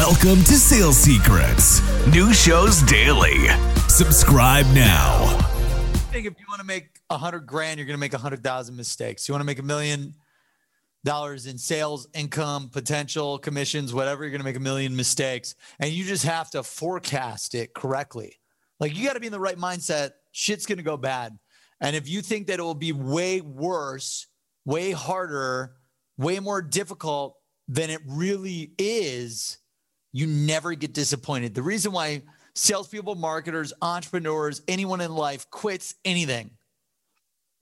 Welcome to Sales Secrets. New shows daily. Subscribe now. I think if you want to make a hundred grand, you're going to make a hundred thousand mistakes. You want to make a million dollars in sales, income, potential, commissions, whatever, you're going to make a million mistakes. And you just have to forecast it correctly. Like you got to be in the right mindset. Shit's going to go bad. And if you think that it will be way worse, way harder, way more difficult than it really is, you never get disappointed. The reason why salespeople, marketers, entrepreneurs, anyone in life quits anything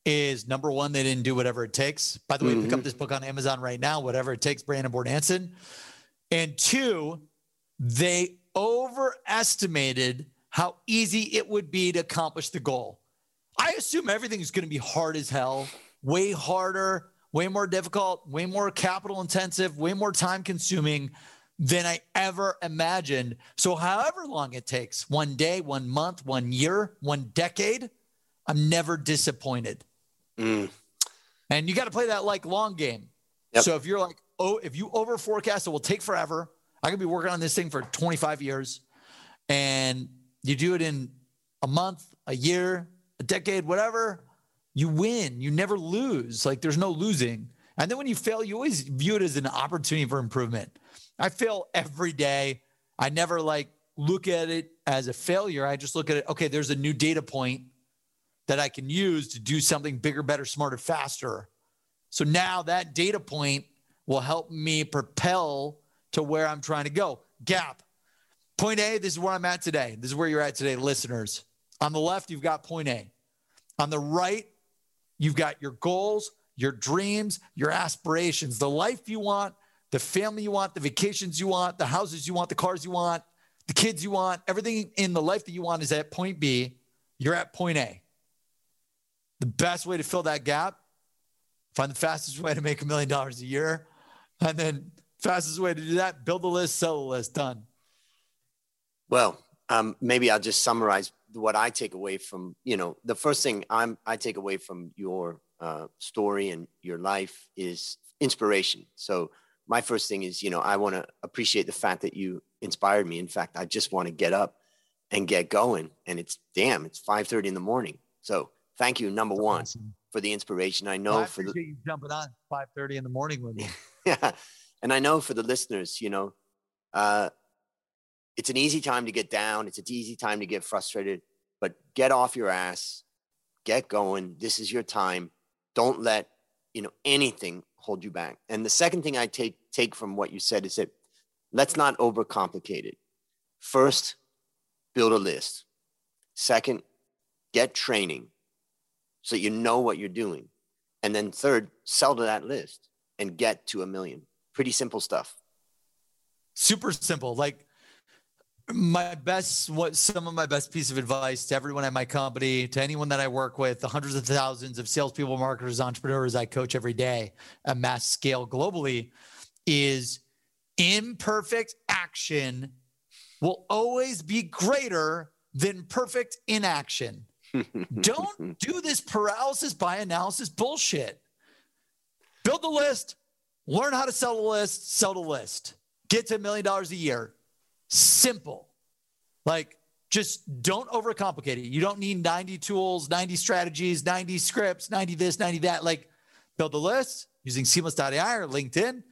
is number one, they didn't do whatever it takes. By the way, mm-hmm. pick up mm-hmm. this book on Amazon right now, whatever it takes, Brandon Bornancin. And two, they overestimated how easy it would be to accomplish the goal. I assume everything is going to be hard as hell, way harder, way more difficult, way more capital intensive, way more time consuming than I ever imagined. So, however long it takes one day, one month, one year, one decade I'm never disappointed. Mm. And you got to play that like long game. Yep. So, if you're like, oh, if you over forecast, it will take forever. I could be working on this thing for 25 years and you do it in a month, a year, a decade, whatever, you win. You never lose. Like there's no losing. And then when you fail, you always view it as an opportunity for improvement. I fail every day. I never like look at it as a failure. I just look at it, okay, there's a new data point that I can use to do something bigger, better, smarter, faster. So now that data point will help me propel to where I'm trying to go. Gap. Point A, this is where I'm at today. This is where you're at today, listeners. On the left, you've got point A. On the right, you've got your goals, your dreams, your aspirations, the life you want, the family you want, the vacations you want, the houses you want, the cars you want, the kids you want, everything in the life that you want is at point B. You're at point A. The best way to fill that gap, find the fastest way to make a million dollars a year. And then fastest way to do that, build a list, sell a list, done. Well, um, maybe I'll just summarize what I take away from, you know, the first thing I'm, I take away from your uh, story and your life is inspiration. So my first thing is, you know, I want to appreciate the fact that you inspired me. In fact, I just want to get up and get going. And it's damn, it's 5:30 in the morning. So thank you, number one, awesome. for the inspiration. I know well, I for the you jumping on 5:30 in the morning with me. yeah, and I know for the listeners, you know, uh, it's an easy time to get down. It's an easy time to get frustrated, but get off your ass, get going. This is your time. Don't let you know anything hold you back. And the second thing I take take from what you said is that let's not overcomplicate it. First, build a list. Second, get training so you know what you're doing. And then third, sell to that list and get to a million. Pretty simple stuff. Super simple. Like my best what some of my best piece of advice to everyone at my company to anyone that i work with the hundreds of thousands of salespeople marketers entrepreneurs i coach every day at mass scale globally is imperfect action will always be greater than perfect inaction. Don't do this paralysis by analysis bullshit. Build the list learn how to sell the list sell the list. Get to a million dollars a year simple. Like, just don't overcomplicate it. You don't need 90 tools, 90 strategies, 90 scripts, 90 this, 90 that. Like, build a list using seamless.ai or LinkedIn.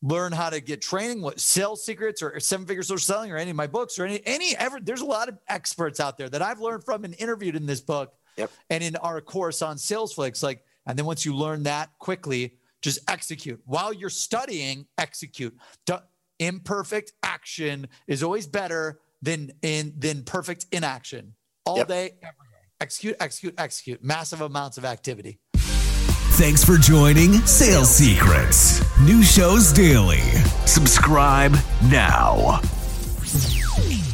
Learn how to get training, what sales secrets or seven figure social selling or any of my books or any, any ever. There's a lot of experts out there that I've learned from and interviewed in this book yep. and in our course on SalesFlix. Like, and then once you learn that quickly, just execute while you're studying, execute. Don't, imperfect action is always better than in than perfect inaction. All yep. day, every day. Execute, execute, execute. Massive amounts of activity. Thanks for joining Sales Secrets. New shows daily. Subscribe now.